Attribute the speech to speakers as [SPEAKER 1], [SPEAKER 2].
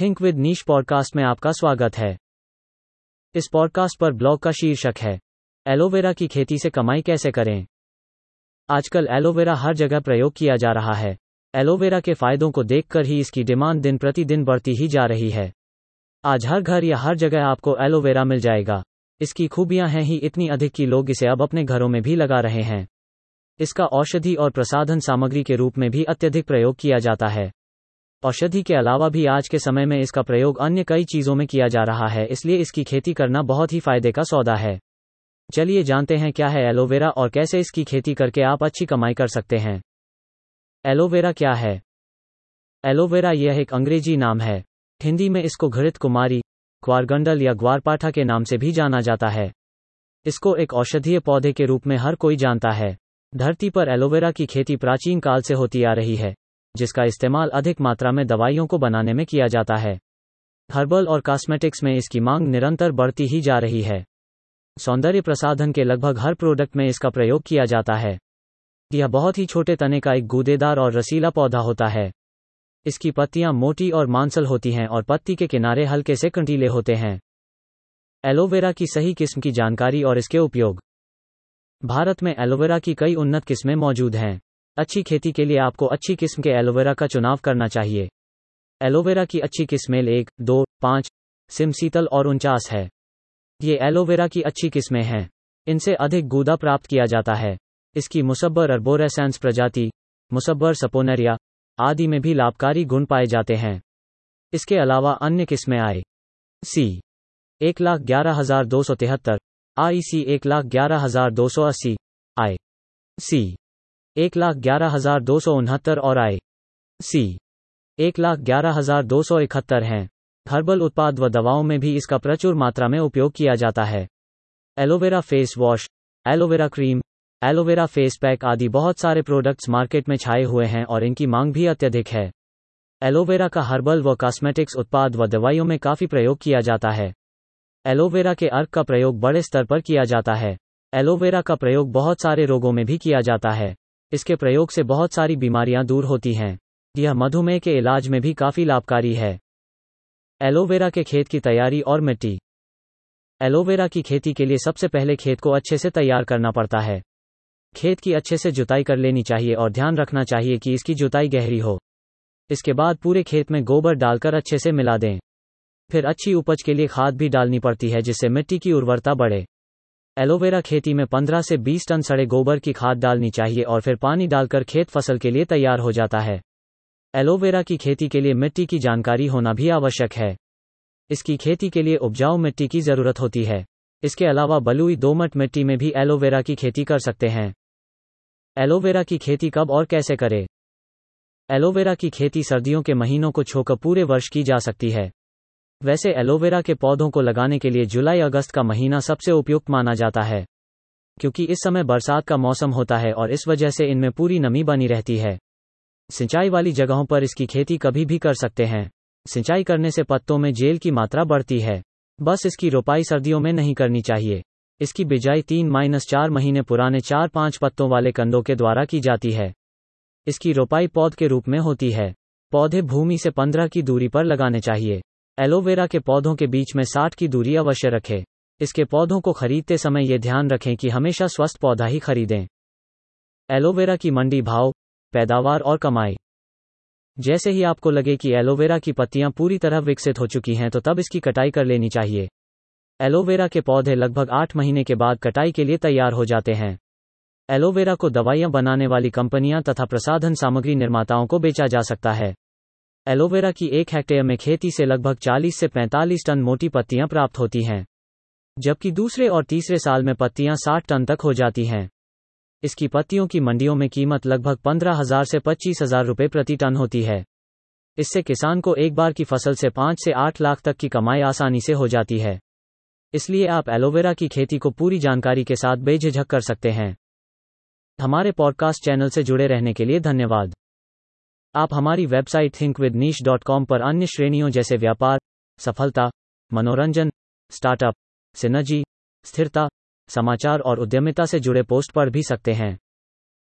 [SPEAKER 1] Think with niche podcast में आपका स्वागत है। इस पॉडकास्ट पर ब्लॉग का शीर्षक है, एलोवेरा की खेती से कमाई कैसे करें? आजकल एलोवेरा हर जगह प्रयोग किया जा रहा है। एलोवेरा के फायदों को देखकर ही इसकी डिमांड दिन प्रतिदिन बढ़ती ही जा रही है। आज हर घर या हर जगह आपको एलोवेरा मिल जाएगा। इसकी खूबियाँ हैं ही इतनी अधिक कि लोग इसे अब अपने घरों में भी लगा रहे हैं। इसका औषधि और प्रसाधन सामग्री के रूप में भी अत्यधिक प्रयोग किया जाता है। औषधि के अलावा भी आज के समय में इसका प्रयोग अन्य कई चीज़ों में किया जा रहा है, इसलिए इसकी खेती करना बहुत ही फ़ायदे का सौदा है। चलिए जानते हैं क्या है एलोवेरा और कैसे इसकी खेती करके आप अच्छी कमाई कर सकते हैं। एलोवेरा क्या है? एलोवेरा यह एक अंग्रेज़ी नाम है। हिंदी में इसको घृत कुमारी क्वारगंडल या ग्वारपाठा के नाम से भी जाना जाता है। इसको एक औषधीय पौधे के रूप में हर कोई जानता है। धरती पर एलोवेरा की खेती प्राचीन काल से होती आ रही है। जिसका इस्तेमाल अधिक मात्रा में दवाइयों को बनाने में किया जाता है। हर्बल और कॉस्मेटिक्स में इसकी मांग निरंतर बढ़ती ही जा रही है। सौंदर्य प्रसाधन के लगभग हर प्रोडक्ट में इसका प्रयोग किया जाता है। यह बहुत ही छोटे तने का एक गूदेदार और रसीला पौधा होता है। इसकी पत्तियाँ मोटी और मांसल होती हैं और पत्ती के किनारे हल्के से कंटीले होते हैं। एलोवेरा की सही किस्म की जानकारी और इसके उपयोग। भारत में एलोवेरा की कई उन्नत किस्में मौजूद हैं। अच्छी खेती के लिए आपको अच्छी किस्म के एलोवेरा का चुनाव करना चाहिए। एलोवेरा की अच्छी किस्में एक, दो, पाँच सिम शीतल और उनचास है। ये एलोवेरा की अच्छी किस्में हैं। इनसे अधिक गूदा प्राप्त किया जाता है। इसकी मुसब्बर अर्बोरेसेंस प्रजाति, मुसब्बर सपोनरिया, आदि में भी लाभकारी गुण पाए जाते हैं। इसके अलावा अन्य किस्में आए। सी, एक लाख ग्यारह हज़ार दो सौ तिहत्तर आई सी एक लाख ग्यारह हज़ार दो सौ अस्सी आई सी एक लाख ग्यारह हज़ार दो सौ उनहत्तर और आए सी। एक लाख ग्यारह हज़ार दो सौ इकहत्तर हैं। हर्बल उत्पाद व दवाओं में भी इसका प्रचुर मात्रा में उपयोग किया जाता है। Aloe vera face wash, aloe vera cream, aloe vera face pack आदि बहुत सारे प्रोडक्ट्स मार्केट में छाए हुए हैं और इनकी मांग भी अत्यधिक है। एलोवेरा का हर्बल व कॉस्मेटिक्स उत्पाद व दवाइयों में काफ़ी प्रयोग किया जाता है। एलोवेरा के अर्क का प्रयोग बड़े स्तर पर किया जाता है। एलोवेरा का प्रयोग बहुत सारे रोगों में भी किया जाता है। इसके प्रयोग से बहुत सारी बीमारियाँ दूर होती हैं। यह मधुमेह के इलाज में भी काफ़ी लाभकारी है। एलोवेरा के खेत की तैयारी और मिट्टी। एलोवेरा की खेती के लिए सबसे पहले खेत को अच्छे से तैयार करना पड़ता है। खेत की अच्छे से जुताई कर लेनी चाहिए और ध्यान रखना चाहिए कि इसकी जुताई गहरी हो। इसके बाद पूरे खेत में गोबर डालकर अच्छे से मिला दें। फिर अच्छी उपज के लिए खाद भी डालनी पड़ती है जिससे मिट्टी की उर्वरता बढ़े। एलोवेरा खेती में 15 से 20 टन सड़े गोबर की खाद डालनी चाहिए और फिर पानी डालकर खेत फ़सल के लिए तैयार हो जाता है। एलोवेरा की खेती के लिए मिट्टी की जानकारी होना भी आवश्यक है। इसकी खेती के लिए उपजाऊ मिट्टी की ज़रूरत होती है। इसके अलावा बलुई दोमट मिट्टी में भी एलोवेरा की खेती कर सकते हैं। एलोवेरा की खेती कब और कैसे करें? एलोवेरा की खेती सर्दियों के महीनों को छोकर पूरे वर्ष की जा सकती है। वैसे एलोवेरा के पौधों को लगाने के लिए जुलाई अगस्त का महीना सबसे उपयुक्त माना जाता है, क्योंकि इस समय बरसात का मौसम होता है और इस वजह से इनमें पूरी नमी बनी रहती है। सिंचाई वाली जगहों पर इसकी खेती कभी भी कर सकते हैं। सिंचाई करने से पत्तों में जेल की मात्रा बढ़ती है। बस इसकी रोपाई सर्दियों में नहीं करनी चाहिए। इसकी बिजाई तीन माइनस चार महीने पुराने चार पाँच पत्तों वाले कंदों के द्वारा की जाती है। इसकी रोपाई पौध के रूप में होती है। पौधे भूमि से पंद्रह की दूरी पर लगाने चाहिए। एलोवेरा के पौधों के बीच में 60 की दूरी अवश्य रखें। इसके पौधों को खरीदते समय ये ध्यान रखें कि हमेशा स्वस्थ पौधा ही खरीदें। एलोवेरा की मंडी भाव, पैदावार और कमाई। जैसे ही आपको लगे कि एलोवेरा की पत्तियाँ पूरी तरह विकसित हो चुकी हैं तो तब इसकी कटाई कर लेनी चाहिए। एलोवेरा के पौधे लगभग आठ महीने के बाद कटाई के लिए तैयार हो जाते हैं। एलोवेरा को दवाइयाँ बनाने वाली कंपनियाँ तथा प्रसाधन सामग्री निर्माताओं को बेचा जा सकता है। एलोवेरा की एक हेक्टेयर में खेती से लगभग 40 से 45 टन मोटी पत्तियाँ प्राप्त होती हैं, जबकि दूसरे और तीसरे साल में पत्तियाँ 60 टन तक हो जाती हैं। इसकी पत्तियों की मंडियों में कीमत लगभग पंद्रह हज़ार से पच्चीस हज़ार रुपए प्रति टन होती है। इससे किसान को एक बार की फ़सल से पाँच से आठ लाख तक की कमाई आसानी से हो जाती है। इसलिए आप एलोवेरा की खेती को पूरी जानकारी के साथ बेझिझक कर सकते हैं। हमारे पॉडकास्ट चैनल से जुड़े रहने के लिए धन्यवाद। आप हमारी वेबसाइट thinkWithNiche.com पर अन्य श्रेणियों जैसे व्यापार, सफलता, मनोरंजन, स्टार्टअप, सिनर्जी, स्थिरता, समाचार और उद्यमिता से जुड़े पोस्ट पढ़ भी सकते हैं।